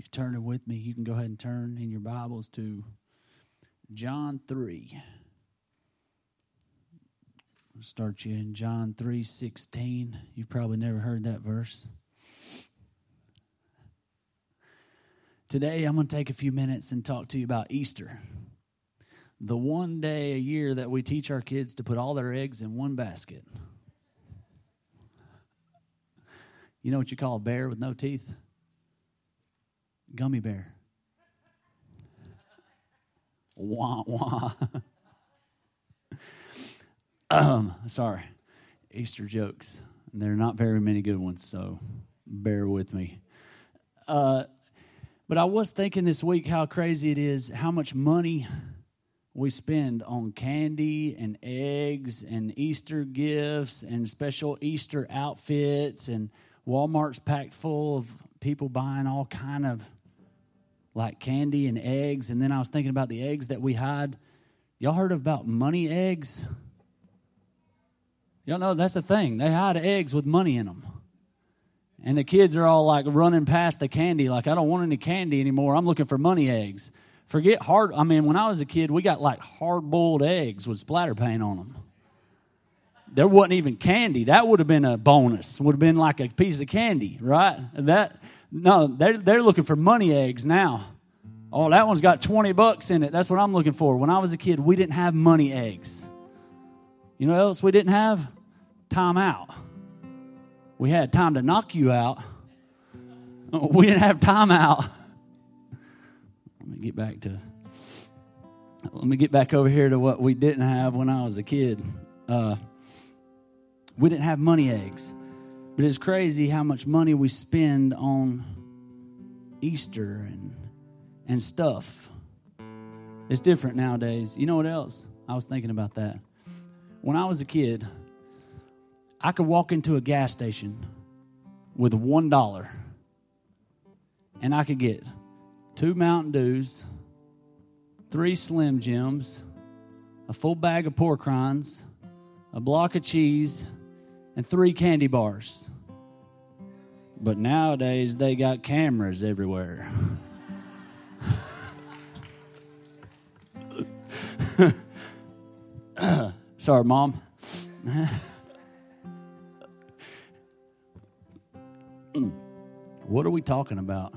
you're turning with me, you can go ahead and turn in your Bibles to John 3. We'll start you in John 3 16. You've probably never heard that verse. Today, I'm going to take a few minutes and talk to you about Easter. The one day a year that we teach our kids to put all their eggs in one basket. You know what you call a bear with no teeth? Gummy bear. Wah, wah. um, sorry. Easter jokes. There are not very many good ones, so bear with me. Uh, but I was thinking this week how crazy it is how much money we spend on candy and eggs and Easter gifts and special Easter outfits and Walmart's packed full of people buying all kind of like candy and eggs. And then I was thinking about the eggs that we hide. Y'all heard about money eggs? Y'all know that's the thing. They hide eggs with money in them. And the kids are all like running past the candy, like, I don't want any candy anymore. I'm looking for money eggs. Forget hard. I mean, when I was a kid, we got like hard boiled eggs with splatter paint on them. There wasn't even candy. That would have been a bonus. Would have been like a piece of candy, right? That no, they're, they're looking for money eggs now. Oh, that one's got 20 bucks in it. That's what I'm looking for. When I was a kid, we didn't have money eggs. You know what else we didn't have? Time out. We had time to knock you out. We didn't have time out. Let me get back to let me get back over here to what we didn't have when I was a kid. Uh, we didn't have money eggs. But it's crazy how much money we spend on Easter and, and stuff. It's different nowadays. You know what else? I was thinking about that. When I was a kid, I could walk into a gas station with one dollar and I could get two Mountain Dews, three Slim Jims, a full bag of pork rinds, a block of cheese, and three candy bars. But nowadays they got cameras everywhere. Sorry, mom. what are we talking about?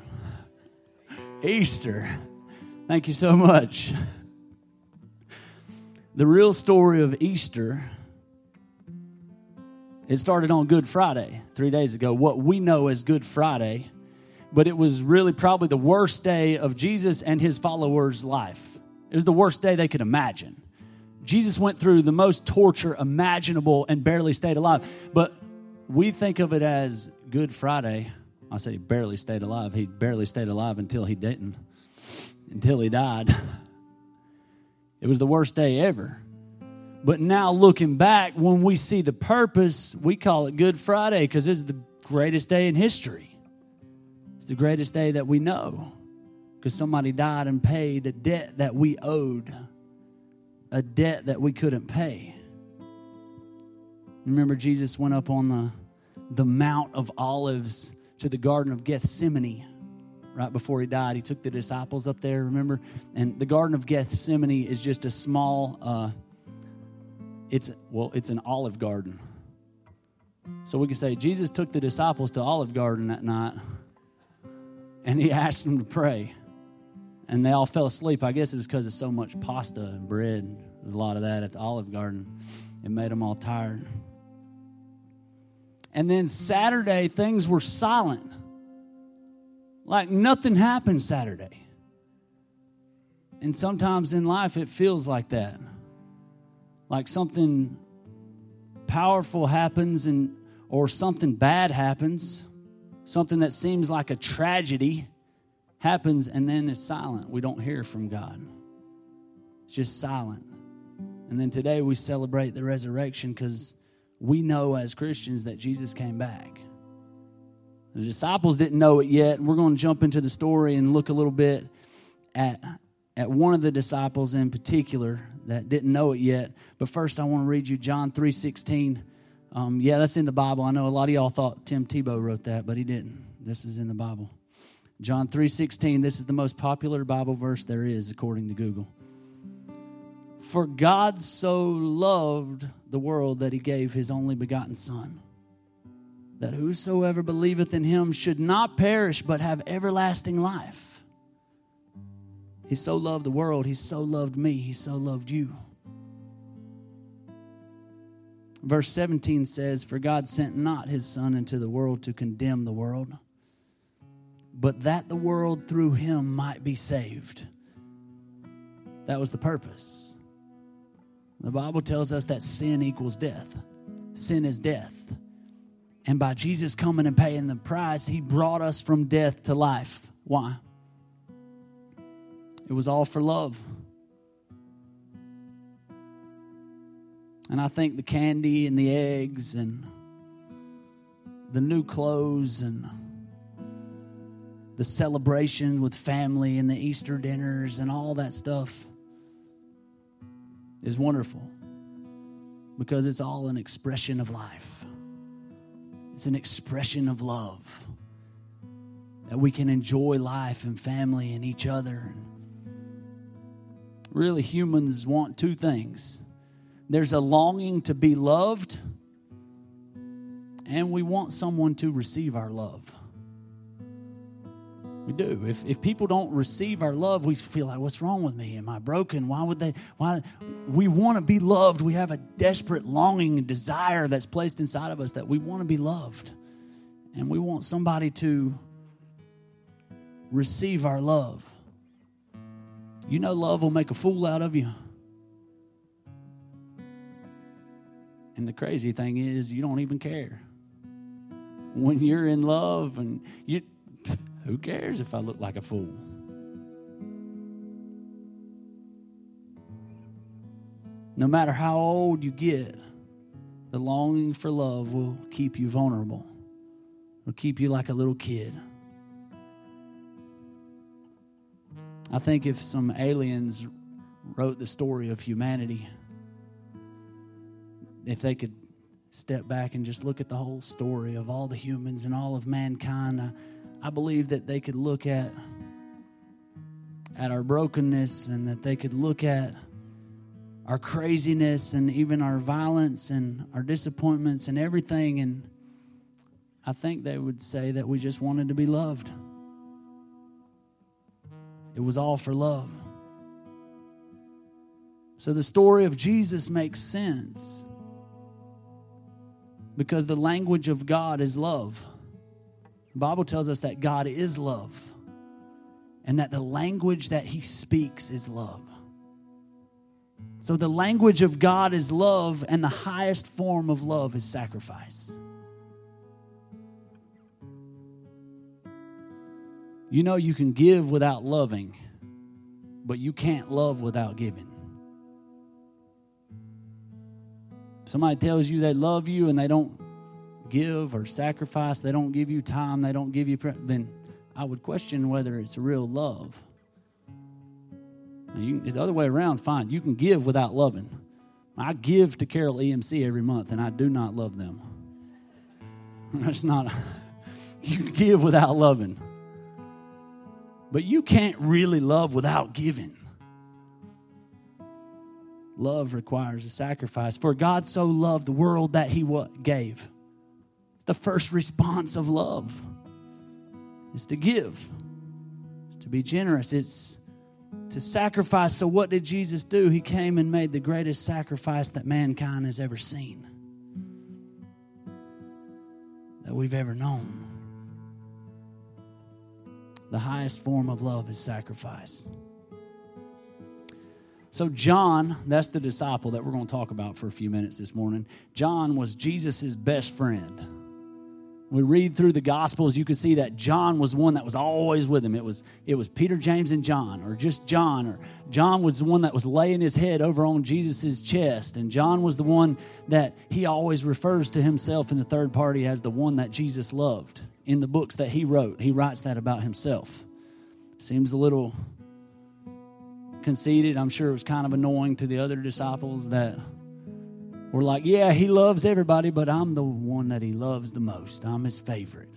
Easter. Thank you so much. The real story of Easter it started on Good Friday, three days ago, what we know as Good Friday, but it was really probably the worst day of Jesus and his followers' life. It was the worst day they could imagine. Jesus went through the most torture imaginable and barely stayed alive. But we think of it as Good Friday. I say he barely stayed alive. He barely stayed alive until he didn't, until he died. It was the worst day ever. But now looking back, when we see the purpose, we call it Good Friday because it's the greatest day in history. It's the greatest day that we know because somebody died and paid a debt that we owed, a debt that we couldn't pay. Remember, Jesus went up on the, the Mount of Olives to the Garden of Gethsemane right before he died. He took the disciples up there, remember? And the Garden of Gethsemane is just a small. Uh, it's well, it's an olive garden. So we can say Jesus took the disciples to Olive Garden that night and he asked them to pray. And they all fell asleep. I guess it was because of so much pasta and bread. a lot of that at the Olive Garden. It made them all tired. And then Saturday, things were silent. Like nothing happened Saturday. And sometimes in life, it feels like that like something powerful happens and or something bad happens, something that seems like a tragedy happens and then it's silent. We don't hear from God. It's just silent. And then today we celebrate the resurrection because we know as Christians that Jesus came back. The disciples didn't know it yet. We're going to jump into the story and look a little bit at, at one of the disciples in particular that didn't know it yet. But first, I want to read you John three sixteen. Um, yeah, that's in the Bible. I know a lot of y'all thought Tim Tebow wrote that, but he didn't. This is in the Bible. John 3:16, this is the most popular Bible verse there is according to Google. For God so loved the world that he gave his only begotten son that whosoever believeth in him should not perish but have everlasting life. He so loved the world, he so loved me, he so loved you. Verse 17 says, For God sent not his Son into the world to condemn the world, but that the world through him might be saved. That was the purpose. The Bible tells us that sin equals death. Sin is death. And by Jesus coming and paying the price, he brought us from death to life. Why? It was all for love. And I think the candy and the eggs and the new clothes and the celebration with family and the Easter dinners and all that stuff is wonderful because it's all an expression of life. It's an expression of love that we can enjoy life and family and each other. Really, humans want two things there's a longing to be loved, and we want someone to receive our love. We do. If, if people don't receive our love, we feel like, what's wrong with me? Am I broken? Why would they? Why? We want to be loved. We have a desperate longing and desire that's placed inside of us that we want to be loved. And we want somebody to receive our love. You know, love will make a fool out of you. And the crazy thing is, you don't even care. When you're in love and you, who cares if I look like a fool? No matter how old you get, the longing for love will keep you vulnerable, will keep you like a little kid. I think if some aliens wrote the story of humanity, if they could step back and just look at the whole story of all the humans and all of mankind, I, I believe that they could look at at our brokenness and that they could look at our craziness and even our violence and our disappointments and everything and I think they would say that we just wanted to be loved. It was all for love. So the story of Jesus makes sense because the language of God is love. The Bible tells us that God is love and that the language that he speaks is love. So the language of God is love, and the highest form of love is sacrifice. You know, you can give without loving, but you can't love without giving. Somebody tells you they love you and they don't give or sacrifice, they don't give you time, they don't give you, then I would question whether it's real love. You, the other way around is fine. You can give without loving. I give to Carroll EMC every month, and I do not love them. That's not. You can give without loving, but you can't really love without giving. Love requires a sacrifice. For God so loved the world that He what gave the first response of love is to give, to be generous, it's to sacrifice. So, what did Jesus do? He came and made the greatest sacrifice that mankind has ever seen, that we've ever known. The highest form of love is sacrifice. So, John, that's the disciple that we're going to talk about for a few minutes this morning. John was Jesus' best friend we read through the gospels you can see that john was one that was always with him it was it was peter james and john or just john or john was the one that was laying his head over on jesus' chest and john was the one that he always refers to himself in the third party as the one that jesus loved in the books that he wrote he writes that about himself seems a little conceited i'm sure it was kind of annoying to the other disciples that we're like, yeah, he loves everybody, but I'm the one that he loves the most. I'm his favorite.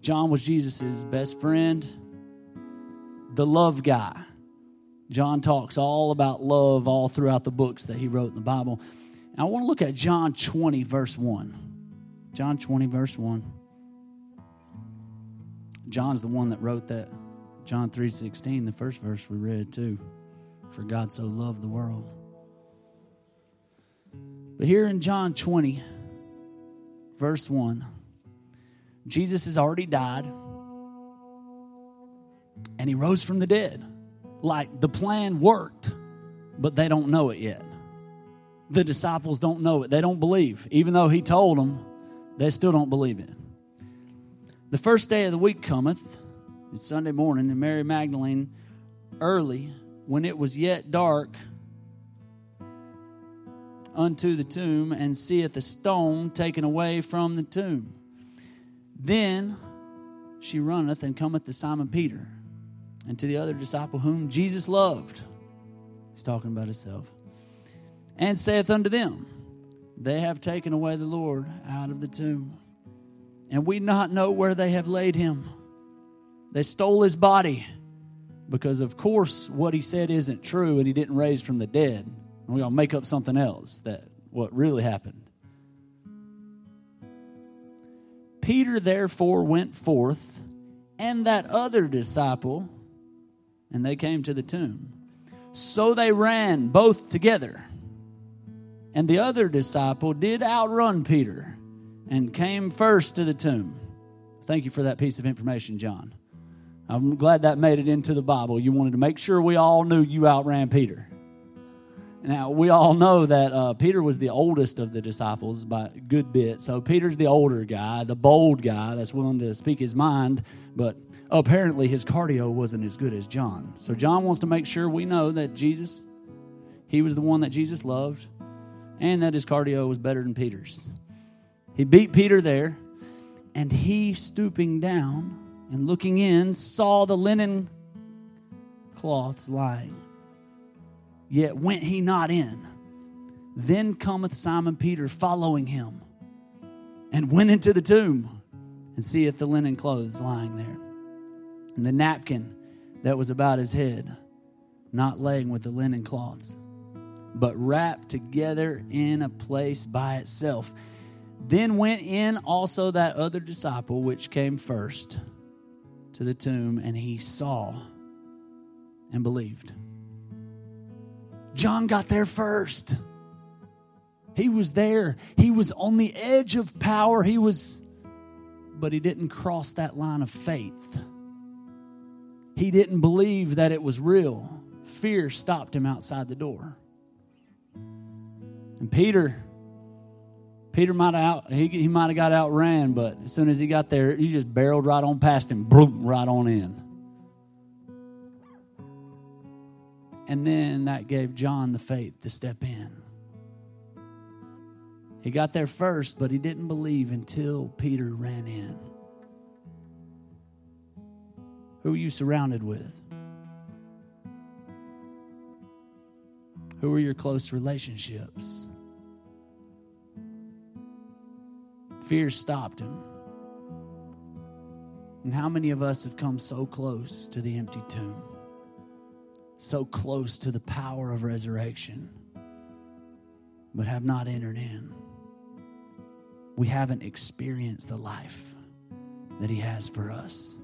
John was Jesus' best friend, the love guy. John talks all about love all throughout the books that he wrote in the Bible. I want to look at John 20, verse 1. John 20, verse 1. John's the one that wrote that. John 3:16, the first verse we read too. For God so loved the world. But here in John 20, verse 1, Jesus has already died and he rose from the dead. Like the plan worked, but they don't know it yet. The disciples don't know it. They don't believe. Even though he told them, they still don't believe it. The first day of the week cometh, it's Sunday morning, and Mary Magdalene, early, when it was yet dark, unto the tomb, and seeth the stone taken away from the tomb. Then she runneth and cometh to Simon Peter and to the other disciple whom Jesus loved. He's talking about himself. And saith unto them, They have taken away the Lord out of the tomb, and we not know where they have laid him. They stole his body because, of course, what he said isn't true and he didn't raise from the dead. And we're going to make up something else that what really happened. Peter therefore went forth, and that other disciple, and they came to the tomb. So they ran both together. And the other disciple did outrun Peter and came first to the tomb. Thank you for that piece of information, John. I'm glad that made it into the Bible. You wanted to make sure we all knew you outran Peter. Now, we all know that uh, Peter was the oldest of the disciples by a good bit. So, Peter's the older guy, the bold guy that's willing to speak his mind, but apparently his cardio wasn't as good as John. So, John wants to make sure we know that Jesus, he was the one that Jesus loved, and that his cardio was better than Peter's. He beat Peter there, and he, stooping down and looking in, saw the linen cloths lying yet went he not in. Then cometh Simon Peter following him, and went into the tomb, and seeth the linen clothes lying there, and the napkin that was about his head, not laying with the linen cloths, but wrapped together in a place by itself. Then went in also that other disciple which came first to the tomb, and he saw and believed. John got there first. He was there. He was on the edge of power. He was, but he didn't cross that line of faith. He didn't believe that it was real. Fear stopped him outside the door. And Peter, Peter might have out, he, he might have got outran, but as soon as he got there, he just barreled right on past him, boom, right on in. And then that gave John the faith to step in. He got there first, but he didn't believe until Peter ran in. Who are you surrounded with? Who are your close relationships? Fear stopped him. And how many of us have come so close to the empty tomb? so close to the power of resurrection, but have not entered in. We haven't experienced the life that He has for us.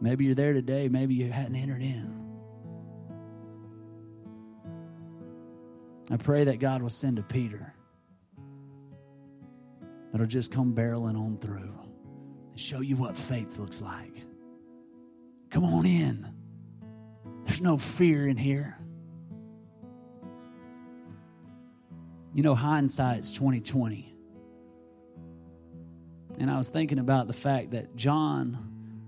Maybe you're there today, maybe you hadn't entered in. I pray that God will send a Peter that'll just come barreling on through and show you what faith looks like. Come on in. There's no fear in here. You know, hindsight's 2020. And I was thinking about the fact that John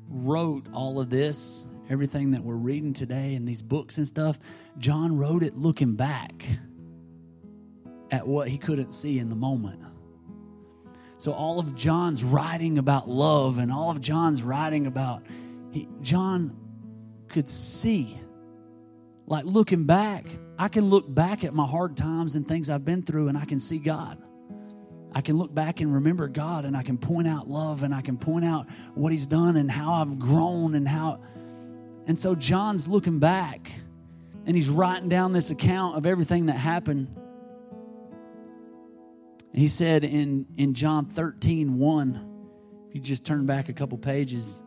wrote all of this, everything that we're reading today and these books and stuff. John wrote it looking back at what he couldn't see in the moment. So all of John's writing about love and all of John's writing about he, John could see like looking back, I can look back at my hard times and things I've been through and I can see God. I can look back and remember God and I can point out love and I can point out what He's done and how I've grown and how. And so John's looking back and he's writing down this account of everything that happened. He said in, in John 13, 1, if you just turn back a couple pages,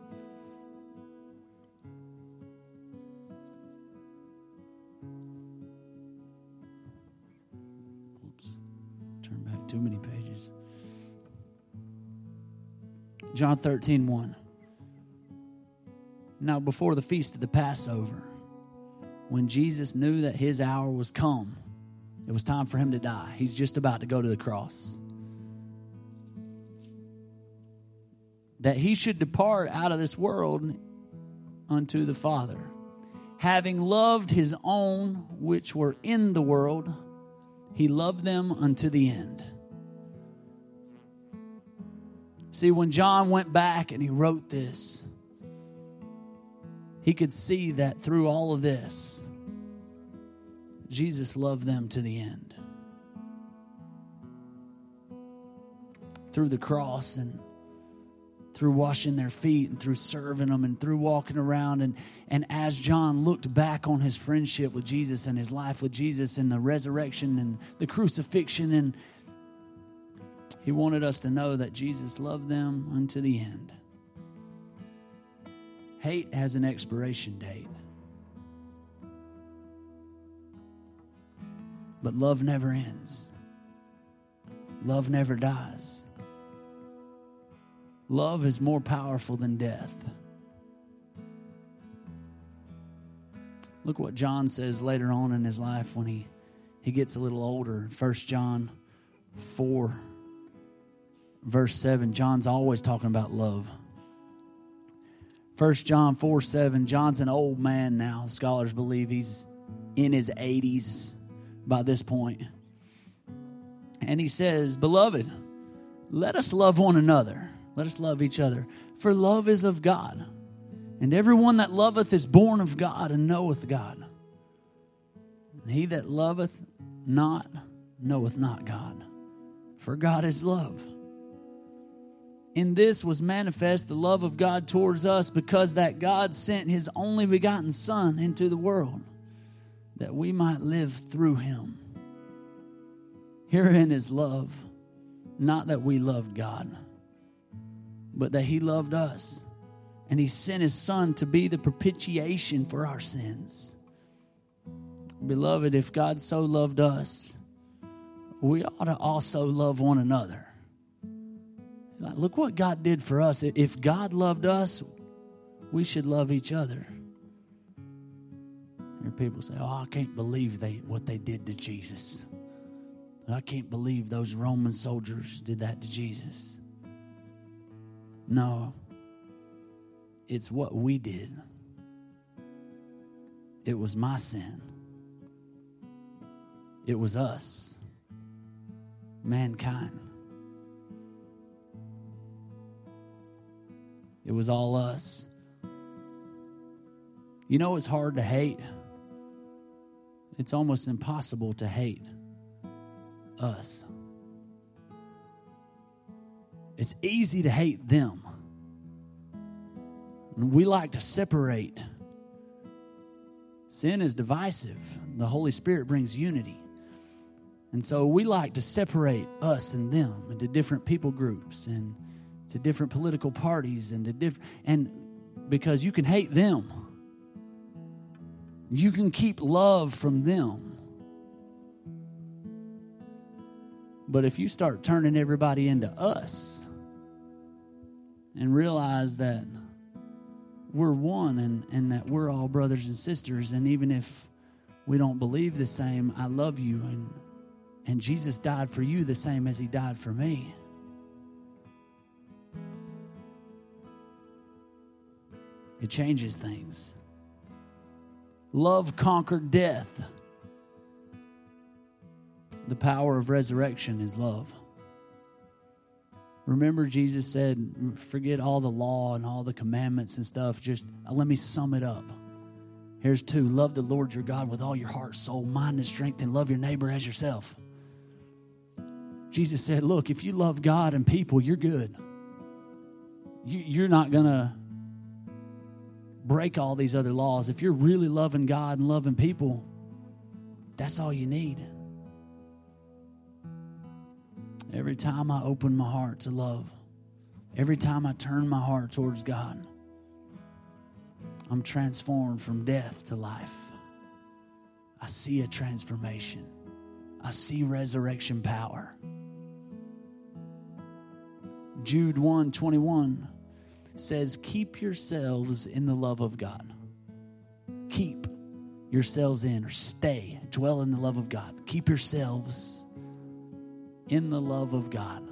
Oops, turn back too many pages. John 13, 1. Now, before the feast of the Passover, when Jesus knew that his hour was come, it was time for him to die. He's just about to go to the cross. That he should depart out of this world unto the Father. Having loved his own which were in the world, he loved them unto the end. See, when John went back and he wrote this, he could see that through all of this, Jesus loved them to the end. Through the cross and through washing their feet and through serving them and through walking around. And, and as John looked back on his friendship with Jesus and his life with Jesus and the resurrection and the crucifixion, and he wanted us to know that Jesus loved them unto the end. Hate has an expiration date. But love never ends. Love never dies. Love is more powerful than death. Look what John says later on in his life when he, he gets a little older. 1 John 4, verse 7. John's always talking about love. 1 John 4 7, John's an old man now. Scholars believe he's in his 80s by this point. And he says, Beloved, let us love one another. Let us love each other. For love is of God. And everyone that loveth is born of God and knoweth God. And he that loveth not knoweth not God. For God is love in this was manifest the love of God towards us because that God sent his only begotten Son into the world that we might live through him. Herein is love, not that we loved God, but that he loved us. And he sent his Son to be the propitiation for our sins. Beloved, if God so loved us, we ought to also love one another. Look what God did for us. If God loved us, we should love each other. Hear people say, "Oh, I can't believe they what they did to Jesus. I can't believe those Roman soldiers did that to Jesus." No, it's what we did. It was my sin. It was us, mankind. It was all us. You know, it's hard to hate. It's almost impossible to hate us. It's easy to hate them. And we like to separate. Sin is divisive. The Holy Spirit brings unity. And so we like to separate us and them into different people groups and to different political parties and to different and because you can hate them you can keep love from them but if you start turning everybody into us and realize that we're one and, and that we're all brothers and sisters and even if we don't believe the same i love you and and jesus died for you the same as he died for me It changes things. Love conquered death. The power of resurrection is love. Remember, Jesus said, forget all the law and all the commandments and stuff. Just uh, let me sum it up. Here's two love the Lord your God with all your heart, soul, mind, and strength, and love your neighbor as yourself. Jesus said, Look, if you love God and people, you're good. You, you're not going to break all these other laws. If you're really loving God and loving people, that's all you need. Every time I open my heart to love, every time I turn my heart towards God, I'm transformed from death to life. I see a transformation. I see resurrection power. Jude 1 21 says, Keep yourselves in the love of God. Keep yourselves in or stay, dwell in the love of God. Keep yourselves in the love of God.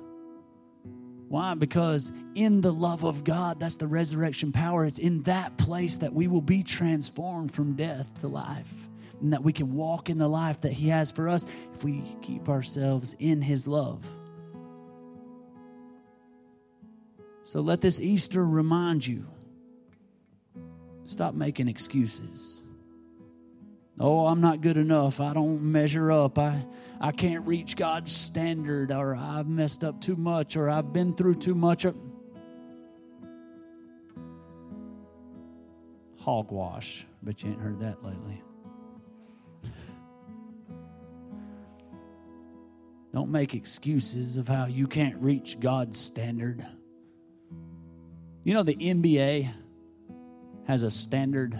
Why? Because in the love of God, that's the resurrection power. It's in that place that we will be transformed from death to life. And that we can walk in the life that He has for us if we keep ourselves in His love. So let this Easter remind you stop making excuses. Oh, I'm not good enough. I don't measure up. I, I can't reach God's standard, or I've messed up too much, or I've been through too much. Hogwash. But you ain't heard that lately. Don't make excuses of how you can't reach God's standard. You know, the NBA has a standard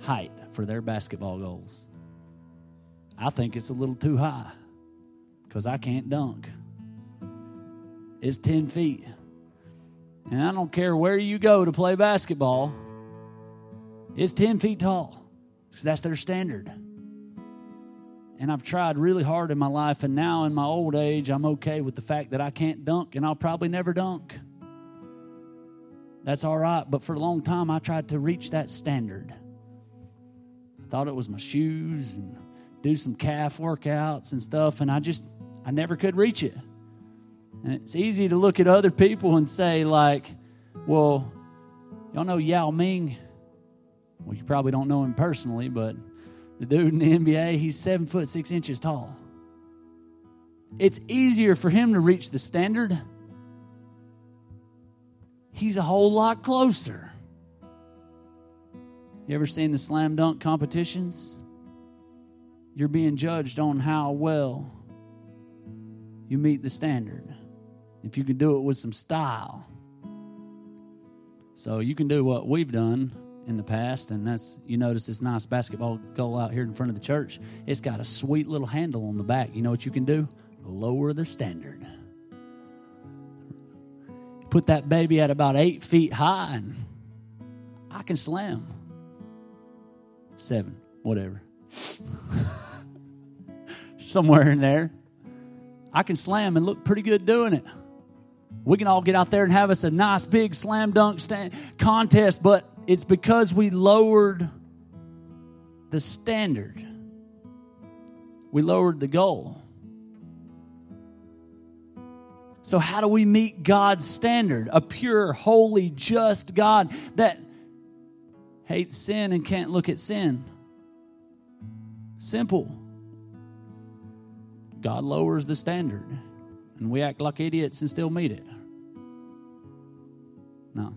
height for their basketball goals. I think it's a little too high because I can't dunk. It's 10 feet. And I don't care where you go to play basketball, it's 10 feet tall because that's their standard. And I've tried really hard in my life, and now in my old age, I'm okay with the fact that I can't dunk, and I'll probably never dunk. That's all right, but for a long time, I tried to reach that standard. I thought it was my shoes and do some calf workouts and stuff, and I just, I never could reach it. And it's easy to look at other people and say, like, well, y'all know Yao Ming? Well, you probably don't know him personally, but the dude in the NBA, he's seven foot six inches tall. It's easier for him to reach the standard. He's a whole lot closer. You ever seen the slam dunk competitions? You're being judged on how well you meet the standard. If you can do it with some style. So you can do what we've done in the past, and that's you notice this nice basketball goal out here in front of the church. It's got a sweet little handle on the back. You know what you can do? Lower the standard. Put that baby at about eight feet high, and I can slam. Seven, whatever. Somewhere in there. I can slam and look pretty good doing it. We can all get out there and have us a nice big slam dunk stand, contest, but it's because we lowered the standard. We lowered the goal. So, how do we meet God's standard? A pure, holy, just God that hates sin and can't look at sin. Simple. God lowers the standard, and we act like idiots and still meet it. No.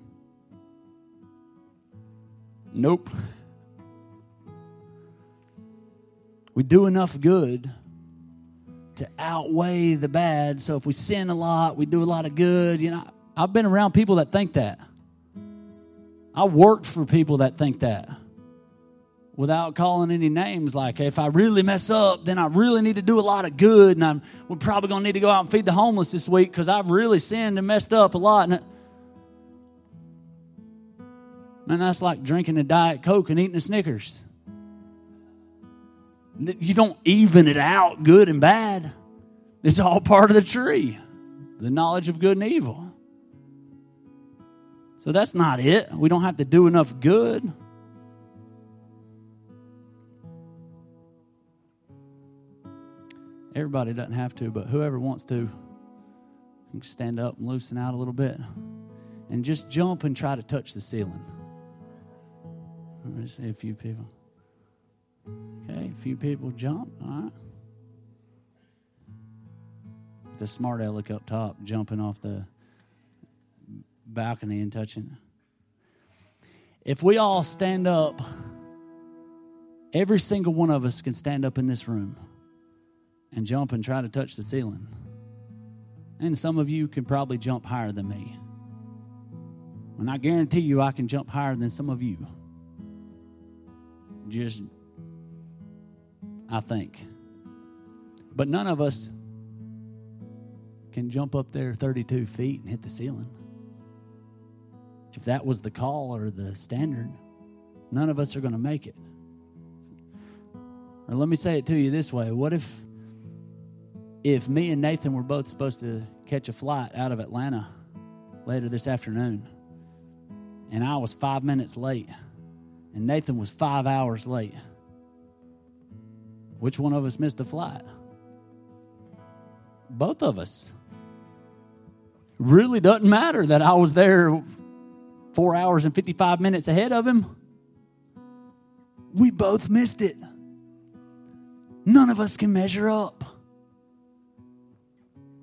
Nope. We do enough good to outweigh the bad. So if we sin a lot, we do a lot of good. You know, I've been around people that think that. I worked for people that think that without calling any names. Like, if I really mess up, then I really need to do a lot of good, and I'm we're probably going to need to go out and feed the homeless this week because I've really sinned and messed up a lot. And man, that's like drinking a diet coke and eating a Snickers. You don't even it out, good and bad. It's all part of the tree, the knowledge of good and evil. So that's not it. We don't have to do enough good. Everybody doesn't have to, but whoever wants to can stand up and loosen out a little bit and just jump and try to touch the ceiling. I'm going to see a few people. Okay, a few people jump. All right. the smart aleck up top, jumping off the balcony and touching. If we all stand up, every single one of us can stand up in this room and jump and try to touch the ceiling. And some of you can probably jump higher than me. And I guarantee you I can jump higher than some of you. Just, I think. But none of us can jump up there 32 feet and hit the ceiling. If that was the call or the standard, none of us are going to make it. Or let me say it to you this way what if if me and Nathan were both supposed to catch a flight out of Atlanta later this afternoon, and I was five minutes late, and Nathan was five hours late, which one of us missed the flight? Both of us. Really doesn't matter that I was there four hours and 55 minutes ahead of him. We both missed it. None of us can measure up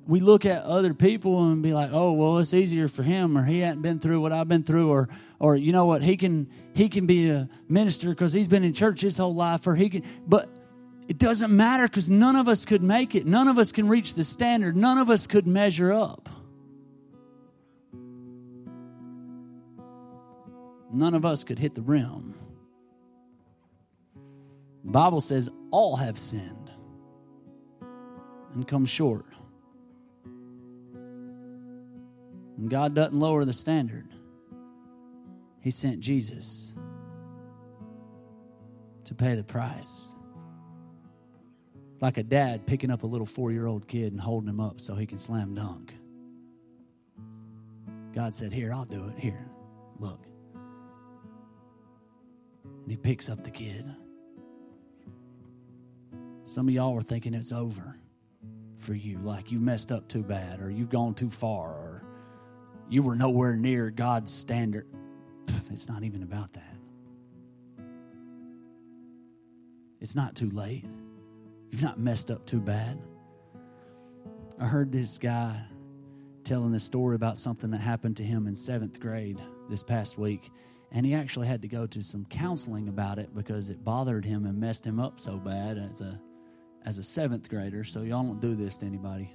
we look at other people and be like, oh, well, it's easier for him, or he hadn't been through what I've been through, or, or you know what, he can he can be a minister because he's been in church his whole life, or he can. But it doesn't matter because none of us could make it. None of us can reach the standard. None of us could measure up. None of us could hit the rim. The Bible says all have sinned and come short And God doesn't lower the standard. He sent Jesus to pay the price. Like a dad picking up a little four year old kid and holding him up so he can slam dunk. God said, Here, I'll do it. Here, look. And he picks up the kid. Some of y'all are thinking it's over for you, like you messed up too bad, or you've gone too far, or you were nowhere near God's standard. It's not even about that. It's not too late. You've not messed up too bad. I heard this guy telling this story about something that happened to him in seventh grade this past week. And he actually had to go to some counseling about it because it bothered him and messed him up so bad as a as a seventh grader. So y'all don't do this to anybody.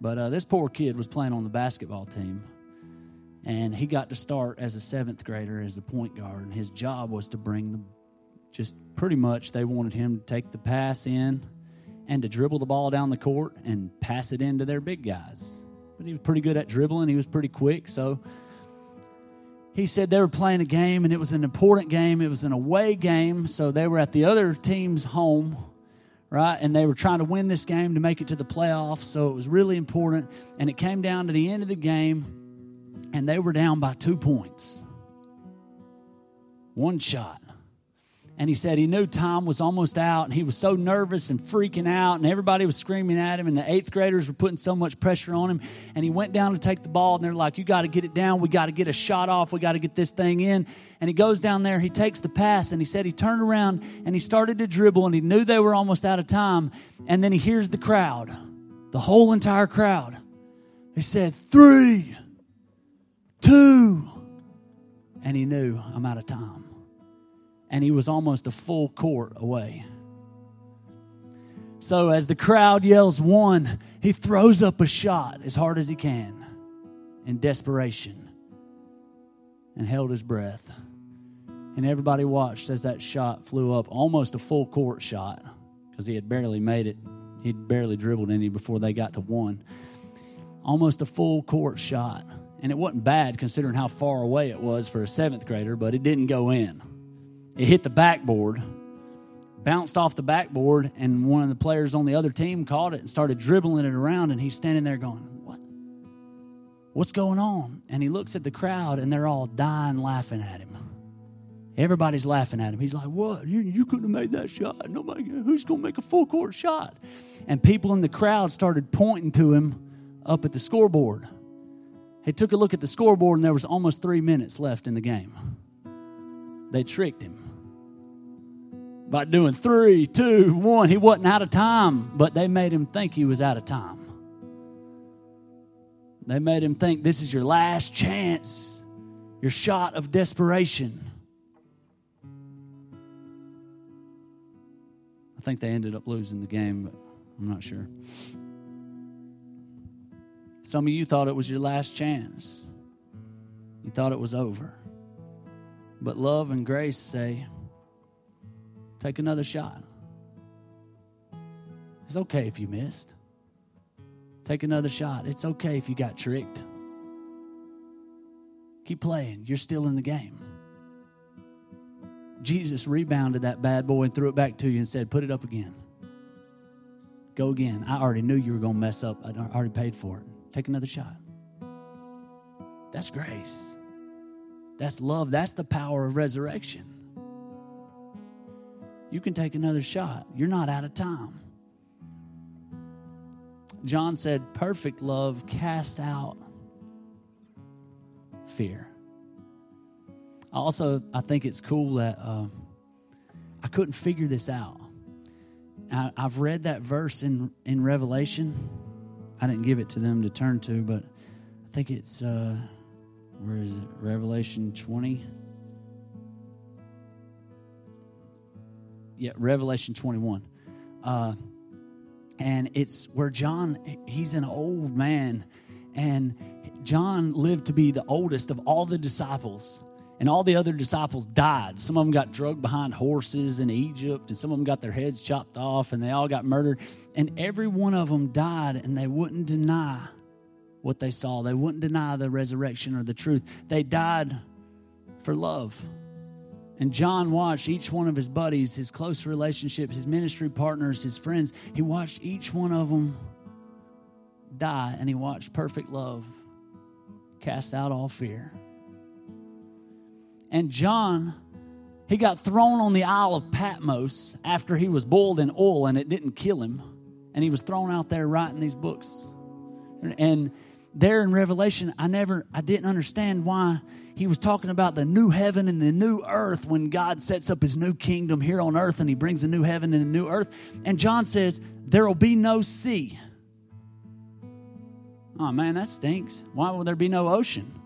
But uh, this poor kid was playing on the basketball team, and he got to start as a seventh grader as a point guard. And his job was to bring the, just pretty much, they wanted him to take the pass in and to dribble the ball down the court and pass it into their big guys. But he was pretty good at dribbling, he was pretty quick, so he said they were playing a game and it was an important game. It was an away game, so they were at the other team's home right? And they were trying to win this game to make it to the playoffs, so it was really important. And it came down to the end of the game, and they were down by two points. One shot and he said he knew time was almost out and he was so nervous and freaking out and everybody was screaming at him and the eighth graders were putting so much pressure on him. And he went down to take the ball and they're like you got to get it down. We got to get a shot off. We got to get this thing in. And he goes down there he takes the pass and he said he turned around and he started to dribble and he knew they were almost out of time. And then he hears the crowd the whole entire crowd. He said three two and he knew i'm out of time and he was almost a full court away. So, as the crowd yells one, he throws up a shot as hard as he can in desperation and held his breath. And everybody watched as that shot flew up, almost a full court shot, because he had barely made it. He'd barely dribbled any before they got to one. Almost a full court shot. And it wasn't bad considering how far away it was for a seventh grader, but it didn't go in. It hit the backboard, bounced off the backboard, and one of the players on the other team caught it and started dribbling it around. And he's standing there going, What? What's going on? And he looks at the crowd, and they're all dying laughing at him. Everybody's laughing at him. He's like, What? You, you couldn't have made that shot. Nobody, who's going to make a full court shot? And people in the crowd started pointing to him up at the scoreboard. He took a look at the scoreboard, and there was almost three minutes left in the game. They tricked him by doing three, two, one. He wasn't out of time, but they made him think he was out of time. They made him think this is your last chance, your shot of desperation. I think they ended up losing the game, but I'm not sure. Some of you thought it was your last chance. You thought it was over. But love and grace say, take another shot. It's okay if you missed. Take another shot. It's okay if you got tricked. Keep playing. You're still in the game. Jesus rebounded that bad boy and threw it back to you and said, Put it up again. Go again. I already knew you were going to mess up. I already paid for it. Take another shot. That's grace. That's love. That's the power of resurrection. You can take another shot. You're not out of time. John said, Perfect love cast out fear. Also, I think it's cool that uh, I couldn't figure this out. I, I've read that verse in, in Revelation. I didn't give it to them to turn to, but I think it's, uh, where is it? Revelation 20. Yeah, Revelation 21. Uh, and it's where John, he's an old man, and John lived to be the oldest of all the disciples and all the other disciples died. Some of them got drugged behind horses in Egypt, and some of them got their heads chopped off, and they all got murdered. And every one of them died, and they wouldn't deny what they saw. They wouldn't deny the resurrection or the truth. They died for love. And John watched each one of his buddies, his close relationships, his ministry partners, his friends, he watched each one of them die, and he watched perfect love cast out all fear. And John, he got thrown on the Isle of Patmos after he was boiled in oil and it didn't kill him. And he was thrown out there writing these books. And there in Revelation, I never, I didn't understand why he was talking about the new heaven and the new earth when God sets up his new kingdom here on earth and he brings a new heaven and a new earth. And John says, There will be no sea. Oh man, that stinks. Why will there be no ocean?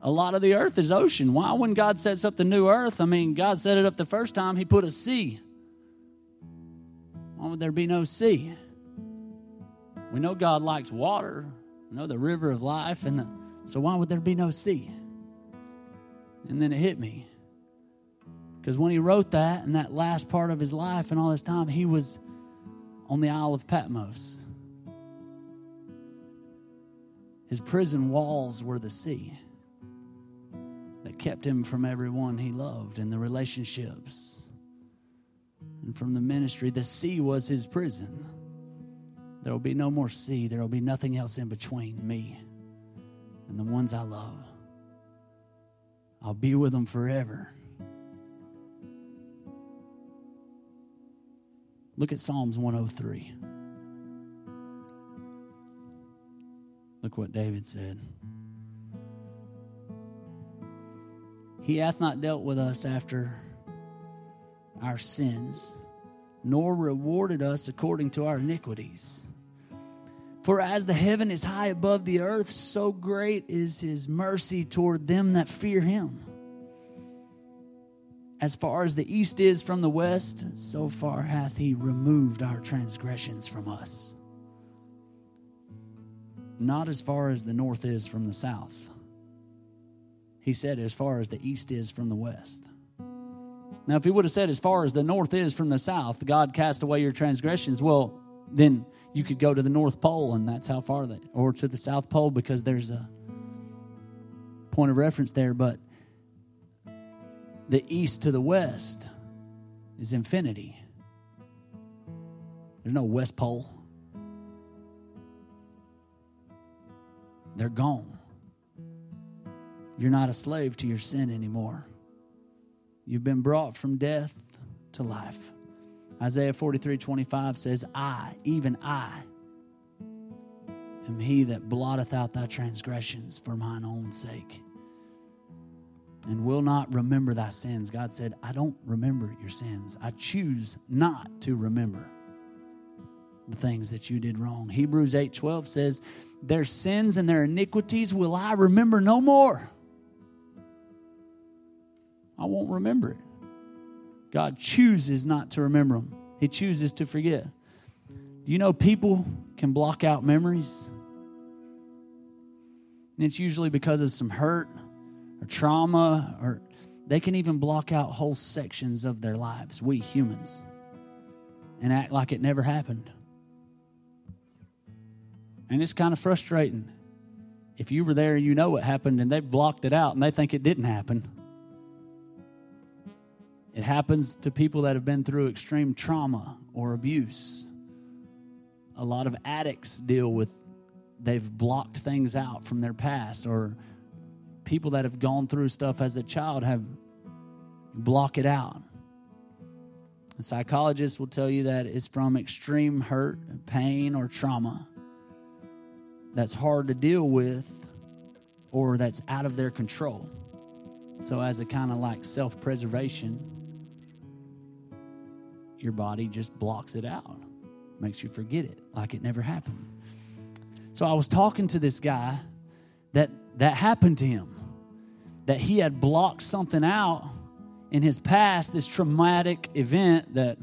a lot of the earth is ocean. Why, when God sets up the new earth, I mean, God set it up the first time, He put a sea. Why would there be no sea? We know God likes water, we know the river of life, and the, so why would there be no sea? And then it hit me. Because when he wrote that in that last part of his life and all this time, he was on the Isle of Patmos. His prison walls were the sea that kept him from everyone he loved and the relationships and from the ministry. The sea was his prison. There will be no more sea. There will be nothing else in between me and the ones I love. I'll be with them forever. Look at Psalms 103. Look what David said. He hath not dealt with us after our sins, nor rewarded us according to our iniquities. For as the heaven is high above the earth, so great is his mercy toward them that fear him. As far as the east is from the west, so far hath he removed our transgressions from us. Not as far as the north is from the south. He said, as far as the east is from the west. Now, if he would have said, as far as the north is from the south, God cast away your transgressions, well, then you could go to the North Pole, and that's how far that, or to the South Pole, because there's a point of reference there. But the east to the west is infinity. There's no West Pole. They're gone. You're not a slave to your sin anymore. You've been brought from death to life. Isaiah 43 25 says, I, even I, am he that blotteth out thy transgressions for mine own sake and will not remember thy sins. God said, I don't remember your sins. I choose not to remember. the things that you did wrong. Hebrews 8:12 says, "Their sins and their iniquities will I remember no more." I won't remember it. God chooses not to remember them. He chooses to forget. Do you know people can block out memories? And it's usually because of some hurt or trauma, or they can even block out whole sections of their lives, we humans, and act like it never happened. And it's kind of frustrating. If you were there and you know what happened and they blocked it out and they think it didn't happen. It happens to people that have been through extreme trauma or abuse. A lot of addicts deal with they've blocked things out from their past or people that have gone through stuff as a child have block it out. A psychologist will tell you that it's from extreme hurt, pain, or trauma that's hard to deal with or that's out of their control. So, as a kind of like self preservation, your body just blocks it out, makes you forget it like it never happened. So, I was talking to this guy that that happened to him, that he had blocked something out in his past, this traumatic event that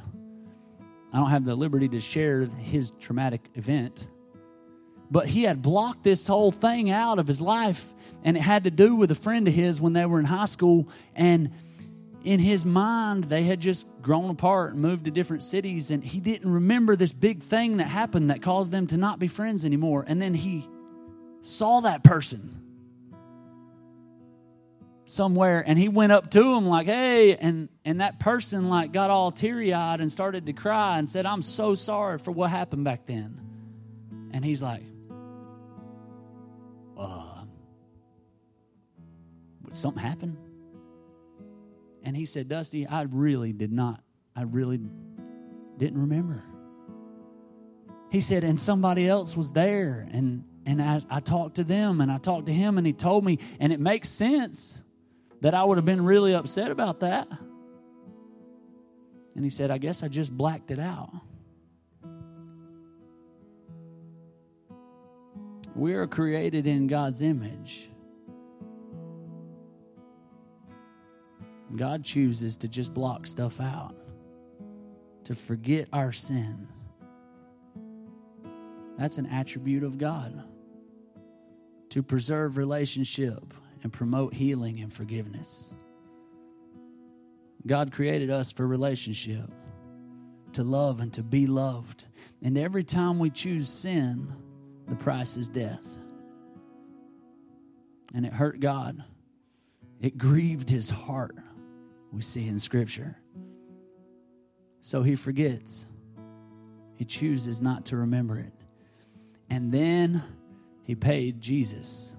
I don't have the liberty to share his traumatic event but he had blocked this whole thing out of his life, and it had to do with a friend of his when they were in high school. And in his mind, they had just grown apart and moved to different cities, and he didn't remember this big thing that happened that caused them to not be friends anymore. And then he saw that person somewhere and he went up to him like hey and and that person like got all teary-eyed and started to cry and said i'm so sorry for what happened back then and he's like uh, something happen? And he said, Dusty, I really did not, I really didn't remember. He said, and somebody else was there, and and I, I talked to them and I talked to him, and he told me, and it makes sense that I would have been really upset about that. And he said, I guess I just blacked it out. We are created in God's image. God chooses to just block stuff out, to forget our sin. That's an attribute of God. To preserve relationship and promote healing and forgiveness. God created us for relationship, to love and to be loved. And every time we choose sin, the price is death. And it hurt God. It grieved his heart, we see in Scripture. So he forgets. He chooses not to remember it. And then he paid Jesus.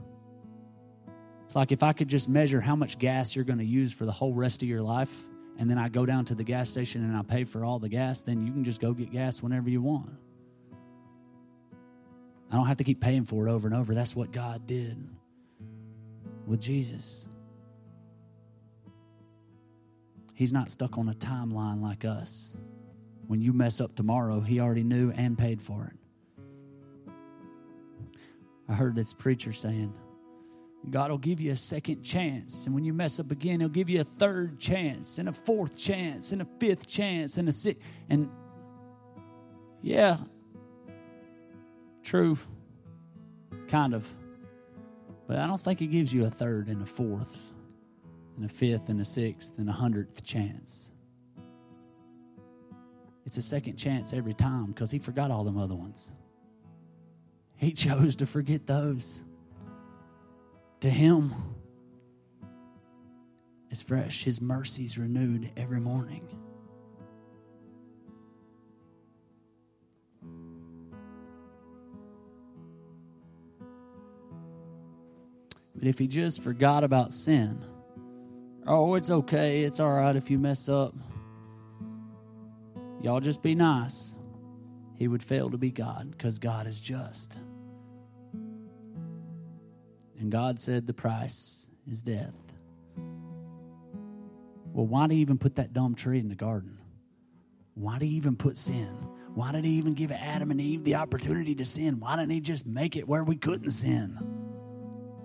It's like if I could just measure how much gas you're going to use for the whole rest of your life, and then I go down to the gas station and I pay for all the gas, then you can just go get gas whenever you want. I don't have to keep paying for it over and over. That's what God did with Jesus. He's not stuck on a timeline like us. When you mess up tomorrow, He already knew and paid for it. I heard this preacher saying, God will give you a second chance. And when you mess up again, He'll give you a third chance, and a fourth chance, and a fifth chance, and a sixth. And yeah, True. Kind of. But I don't think He gives you a third and a fourth and a fifth and a sixth and a hundredth chance. It's a second chance every time because he forgot all them other ones. He chose to forget those. To him, it's fresh. His mercies renewed every morning. But if he just forgot about sin, oh, it's okay. It's all right if you mess up. Y'all just be nice. He would fail to be God because God is just. And God said the price is death. Well, why do you even put that dumb tree in the garden? Why do you even put sin? Why did he even give Adam and Eve the opportunity to sin? Why didn't he just make it where we couldn't sin?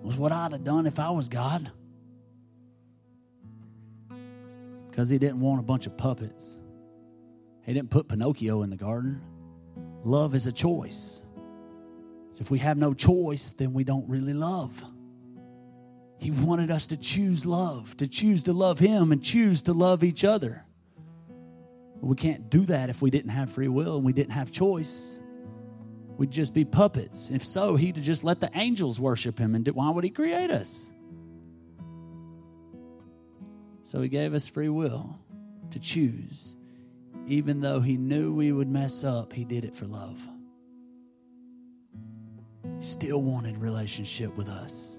Was what I'd have done if I was God. Because he didn't want a bunch of puppets. He didn't put Pinocchio in the garden. Love is a choice. So if we have no choice, then we don't really love. He wanted us to choose love, to choose to love Him and choose to love each other. We can't do that if we didn't have free will and we didn't have choice. We'd just be puppets. If so, He'd just let the angels worship Him. And why would He create us? So He gave us free will to choose. Even though He knew we would mess up, He did it for love. He still wanted relationship with us.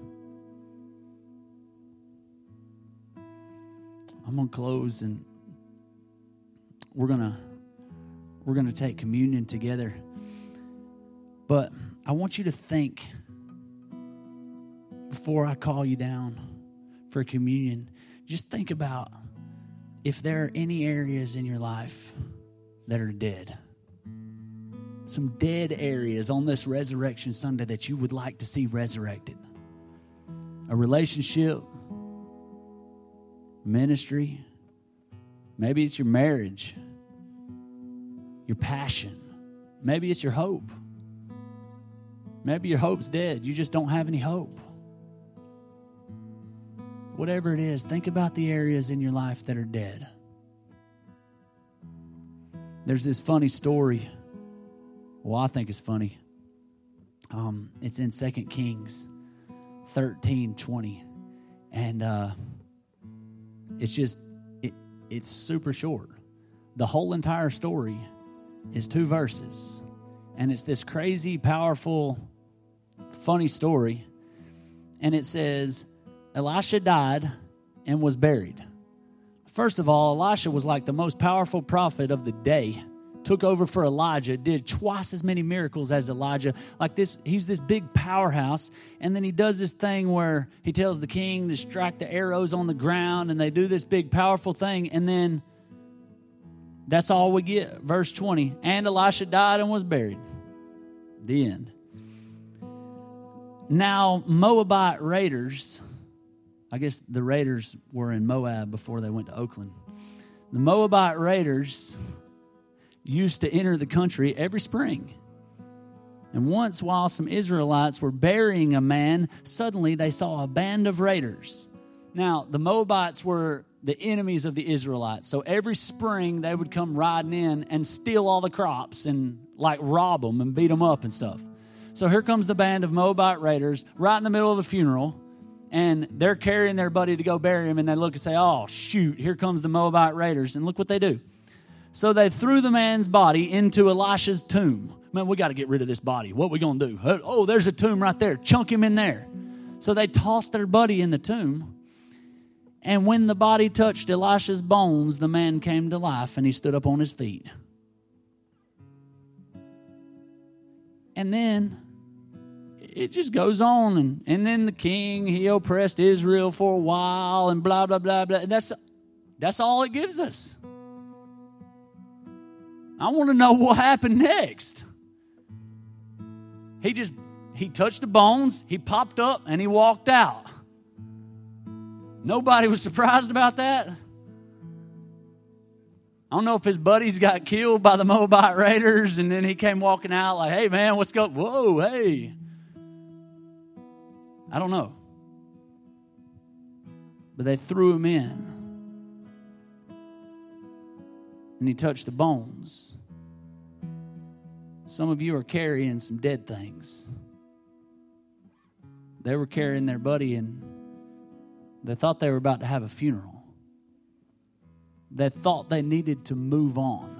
I'm going to close and we're going to we're going to take communion together. But I want you to think before I call you down for communion, just think about if there are any areas in your life that are dead. Some dead areas on this resurrection Sunday that you would like to see resurrected. A relationship, ministry, maybe it's your marriage, your passion, maybe it's your hope. Maybe your hope's dead. You just don't have any hope. Whatever it is, think about the areas in your life that are dead. There's this funny story. Well, I think it's funny. Um, it's in Second Kings 13 20. And uh, it's just, it, it's super short. The whole entire story is two verses. And it's this crazy, powerful funny story. And it says, Elisha died and was buried. First of all, Elisha was like the most powerful prophet of the day. Took over for Elijah, did twice as many miracles as Elijah. Like this, he's this big powerhouse. And then he does this thing where he tells the king to strike the arrows on the ground, and they do this big, powerful thing. And then that's all we get. Verse 20. And Elisha died and was buried. The end. Now, Moabite raiders, I guess the raiders were in Moab before they went to Oakland. The Moabite raiders used to enter the country every spring. And once, while some Israelites were burying a man, suddenly they saw a band of raiders. Now, the Moabites were the enemies of the Israelites. So every spring they would come riding in and steal all the crops and like rob them and beat them up and stuff. So here comes the band of Moabite raiders right in the middle of the funeral, and they're carrying their buddy to go bury him, and they look and say, Oh, shoot, here comes the Moabite raiders. And look what they do. So they threw the man's body into Elisha's tomb. Man, we got to get rid of this body. What we going to do? Oh, there's a tomb right there. Chunk him in there. So they tossed their buddy in the tomb. And when the body touched Elisha's bones, the man came to life and he stood up on his feet. And then it just goes on. And, and then the king he oppressed israel for a while and blah blah blah blah. That's that's all it gives us. I want to know what happened next. He just he touched the bones he popped up and he walked out. Nobody was surprised about that. I don't know if his buddies got killed by the Moabite raiders and then he came walking out like, hey man, what's going Whoa, hey. I don't know. But they threw him in. And he touched the bones. Some of you are carrying some dead things. They were carrying their buddy and they thought they were about to have a funeral. They thought they needed to move on.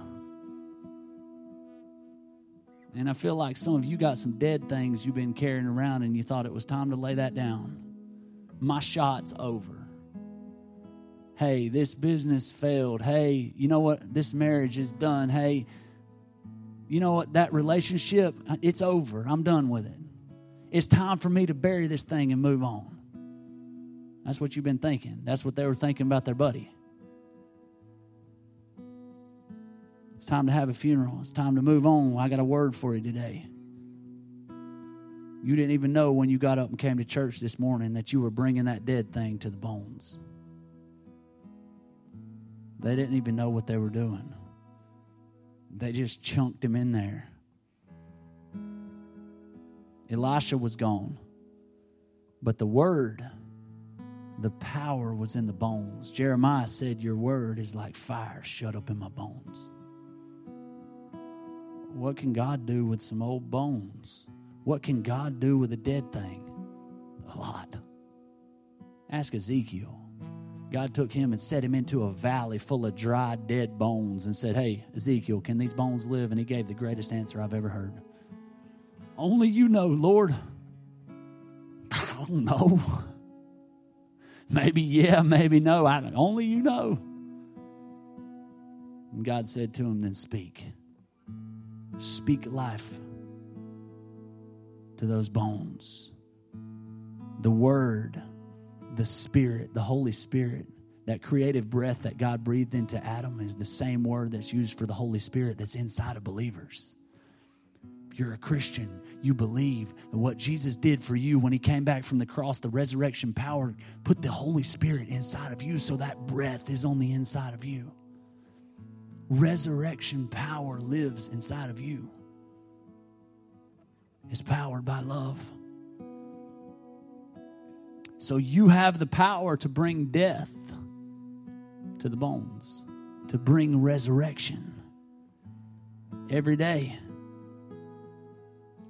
And I feel like some of you got some dead things you've been carrying around and you thought it was time to lay that down. My shot's over. Hey, this business failed. Hey, you know what? This marriage is done. Hey, you know what? That relationship, it's over. I'm done with it. It's time for me to bury this thing and move on. That's what you've been thinking. That's what they were thinking about their buddy. It's time to have a funeral. It's time to move on. I got a word for you today. You didn't even know when you got up and came to church this morning that you were bringing that dead thing to the bones. They didn't even know what they were doing, they just chunked him in there. Elisha was gone, but the word, the power was in the bones. Jeremiah said, Your word is like fire shut up in my bones. What can God do with some old bones? What can God do with a dead thing? A lot. Ask Ezekiel. God took him and set him into a valley full of dry, dead bones and said, Hey, Ezekiel, can these bones live? And he gave the greatest answer I've ever heard. Only you know, Lord. I don't know. Maybe yeah, maybe no. I only you know. And God said to him, Then speak. Speak life to those bones. The Word, the Spirit, the Holy Spirit, that creative breath that God breathed into Adam is the same word that's used for the Holy Spirit that's inside of believers. If you're a Christian, you believe that what Jesus did for you when he came back from the cross, the resurrection power, put the Holy Spirit inside of you so that breath is on the inside of you. Resurrection power lives inside of you It's powered by love. So you have the power to bring death to the bones, to bring resurrection every day.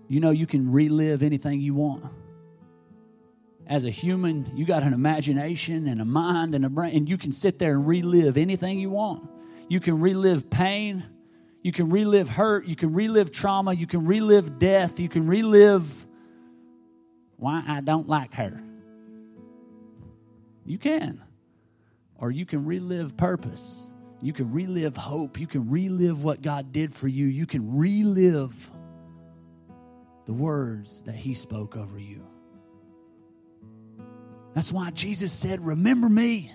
You know, you can relive anything you want. As a human, you got an imagination and a mind and a brain, and you can sit there and relive anything you want. You can relive pain. You can relive hurt. You can relive trauma. You can relive death. You can relive why I don't like her. You can. Or you can relive purpose. You can relive hope. You can relive what God did for you. You can relive the words that He spoke over you. That's why Jesus said, Remember me.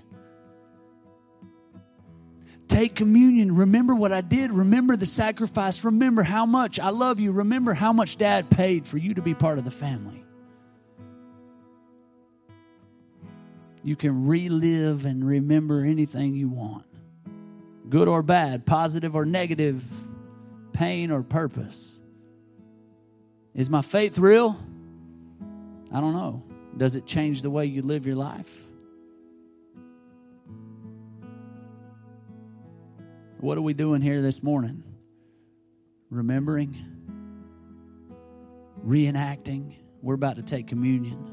Take communion. Remember what I did. Remember the sacrifice. Remember how much I love you. Remember how much dad paid for you to be part of the family. You can relive and remember anything you want good or bad, positive or negative, pain or purpose. Is my faith real? I don't know. Does it change the way you live your life? What are we doing here this morning? Remembering, reenacting. We're about to take communion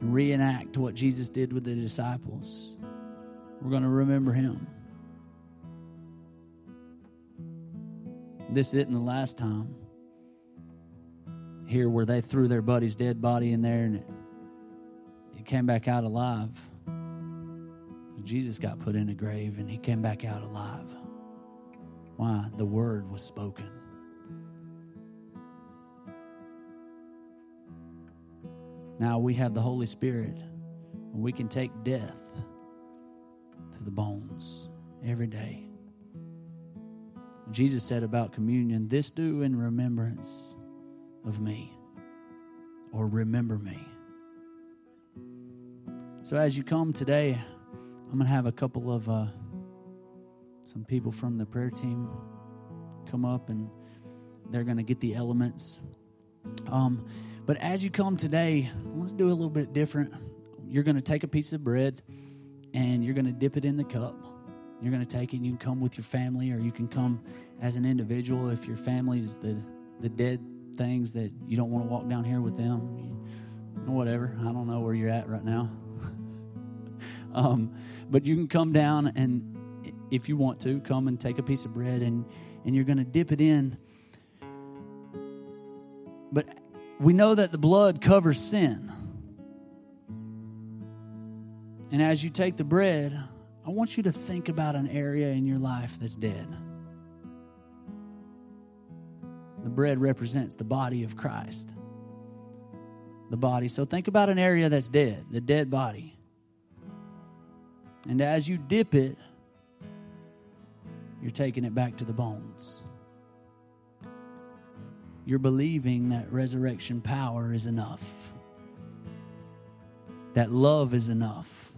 and reenact what Jesus did with the disciples. We're going to remember him. This isn't the last time here where they threw their buddy's dead body in there and it, it came back out alive. Jesus got put in a grave and he came back out alive. Why? The word was spoken. Now we have the Holy Spirit and we can take death to the bones every day. Jesus said about communion, This do in remembrance of me, or remember me. So as you come today, I'm going to have a couple of uh, some people from the prayer team come up and they're going to get the elements. Um, but as you come today, I want to do a little bit different. You're going to take a piece of bread and you're going to dip it in the cup. You're going to take it and you can come with your family or you can come as an individual if your family is the, the dead things that you don't want to walk down here with them. Whatever. I don't know where you're at right now. Um, but you can come down and, if you want to, come and take a piece of bread and, and you're going to dip it in. But we know that the blood covers sin. And as you take the bread, I want you to think about an area in your life that's dead. The bread represents the body of Christ. The body. So think about an area that's dead, the dead body. And as you dip it, you're taking it back to the bones. You're believing that resurrection power is enough, that love is enough,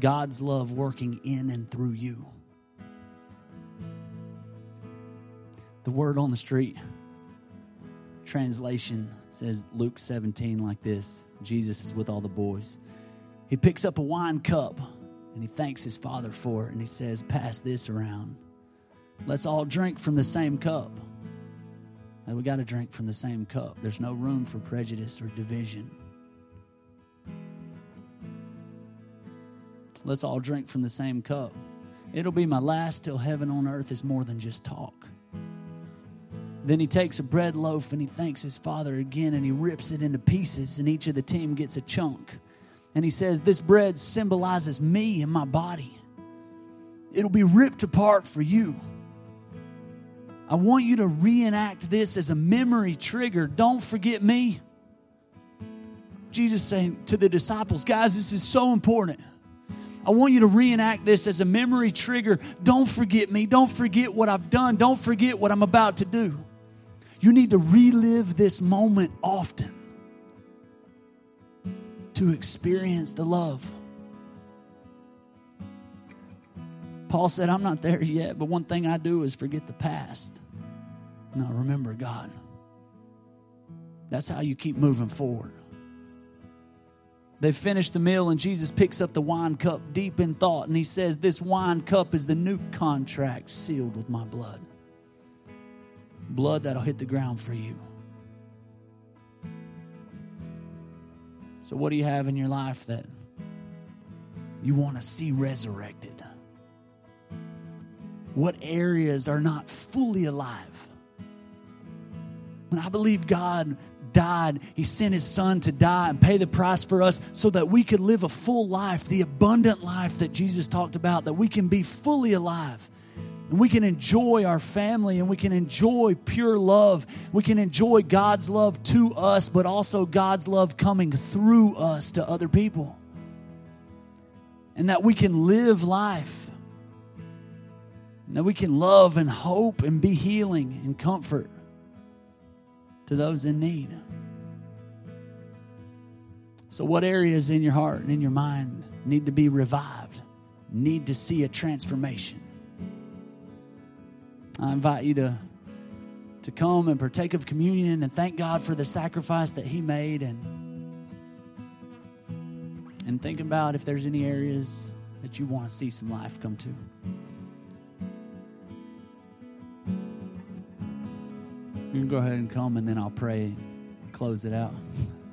God's love working in and through you. The word on the street translation says Luke 17 like this Jesus is with all the boys. He picks up a wine cup and he thanks his father for it and he says, Pass this around. Let's all drink from the same cup. And we got to drink from the same cup. There's no room for prejudice or division. Let's all drink from the same cup. It'll be my last till heaven on earth is more than just talk. Then he takes a bread loaf and he thanks his father again and he rips it into pieces, and each of the team gets a chunk. And he says, This bread symbolizes me and my body. It'll be ripped apart for you. I want you to reenact this as a memory trigger. Don't forget me. Jesus saying to the disciples, guys, this is so important. I want you to reenact this as a memory trigger. Don't forget me. Don't forget what I've done. Don't forget what I'm about to do. You need to relive this moment often to experience the love. Paul said, I'm not there yet, but one thing I do is forget the past. Now remember God. That's how you keep moving forward. They finish the meal, and Jesus picks up the wine cup deep in thought, and he says, This wine cup is the new contract sealed with my blood blood that'll hit the ground for you. So, what do you have in your life that you want to see resurrected? What areas are not fully alive? When I believe God died, He sent His Son to die and pay the price for us so that we could live a full life, the abundant life that Jesus talked about, that we can be fully alive. And we can enjoy our family and we can enjoy pure love. We can enjoy God's love to us, but also God's love coming through us to other people. And that we can live life. And that we can love and hope and be healing and comfort to those in need. So, what areas in your heart and in your mind need to be revived, need to see a transformation? I invite you to, to come and partake of communion and thank God for the sacrifice that He made and, and think about if there's any areas that you want to see some life come to. You can go ahead and come and then I'll pray close it out.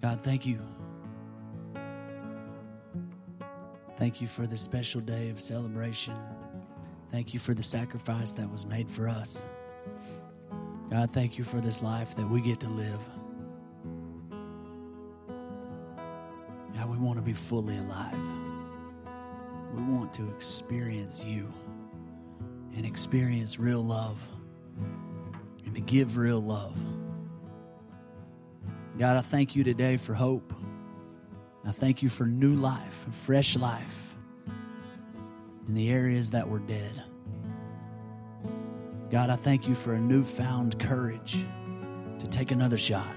God, thank you. Thank you for this special day of celebration. Thank you for the sacrifice that was made for us. God, thank you for this life that we get to live. God, we want to be fully alive. We want to experience you and experience real love and to give real love. God, I thank you today for hope. I thank you for new life, fresh life in the areas that were dead. God, I thank you for a newfound courage to take another shot.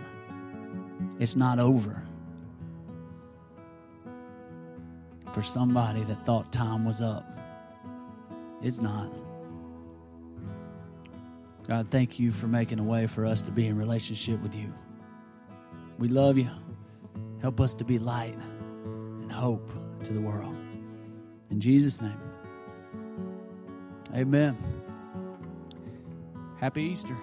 It's not over. For somebody that thought time was up, it's not. God, thank you for making a way for us to be in relationship with you. We love you. Help us to be light and hope to the world. In Jesus' name, amen. Happy Easter.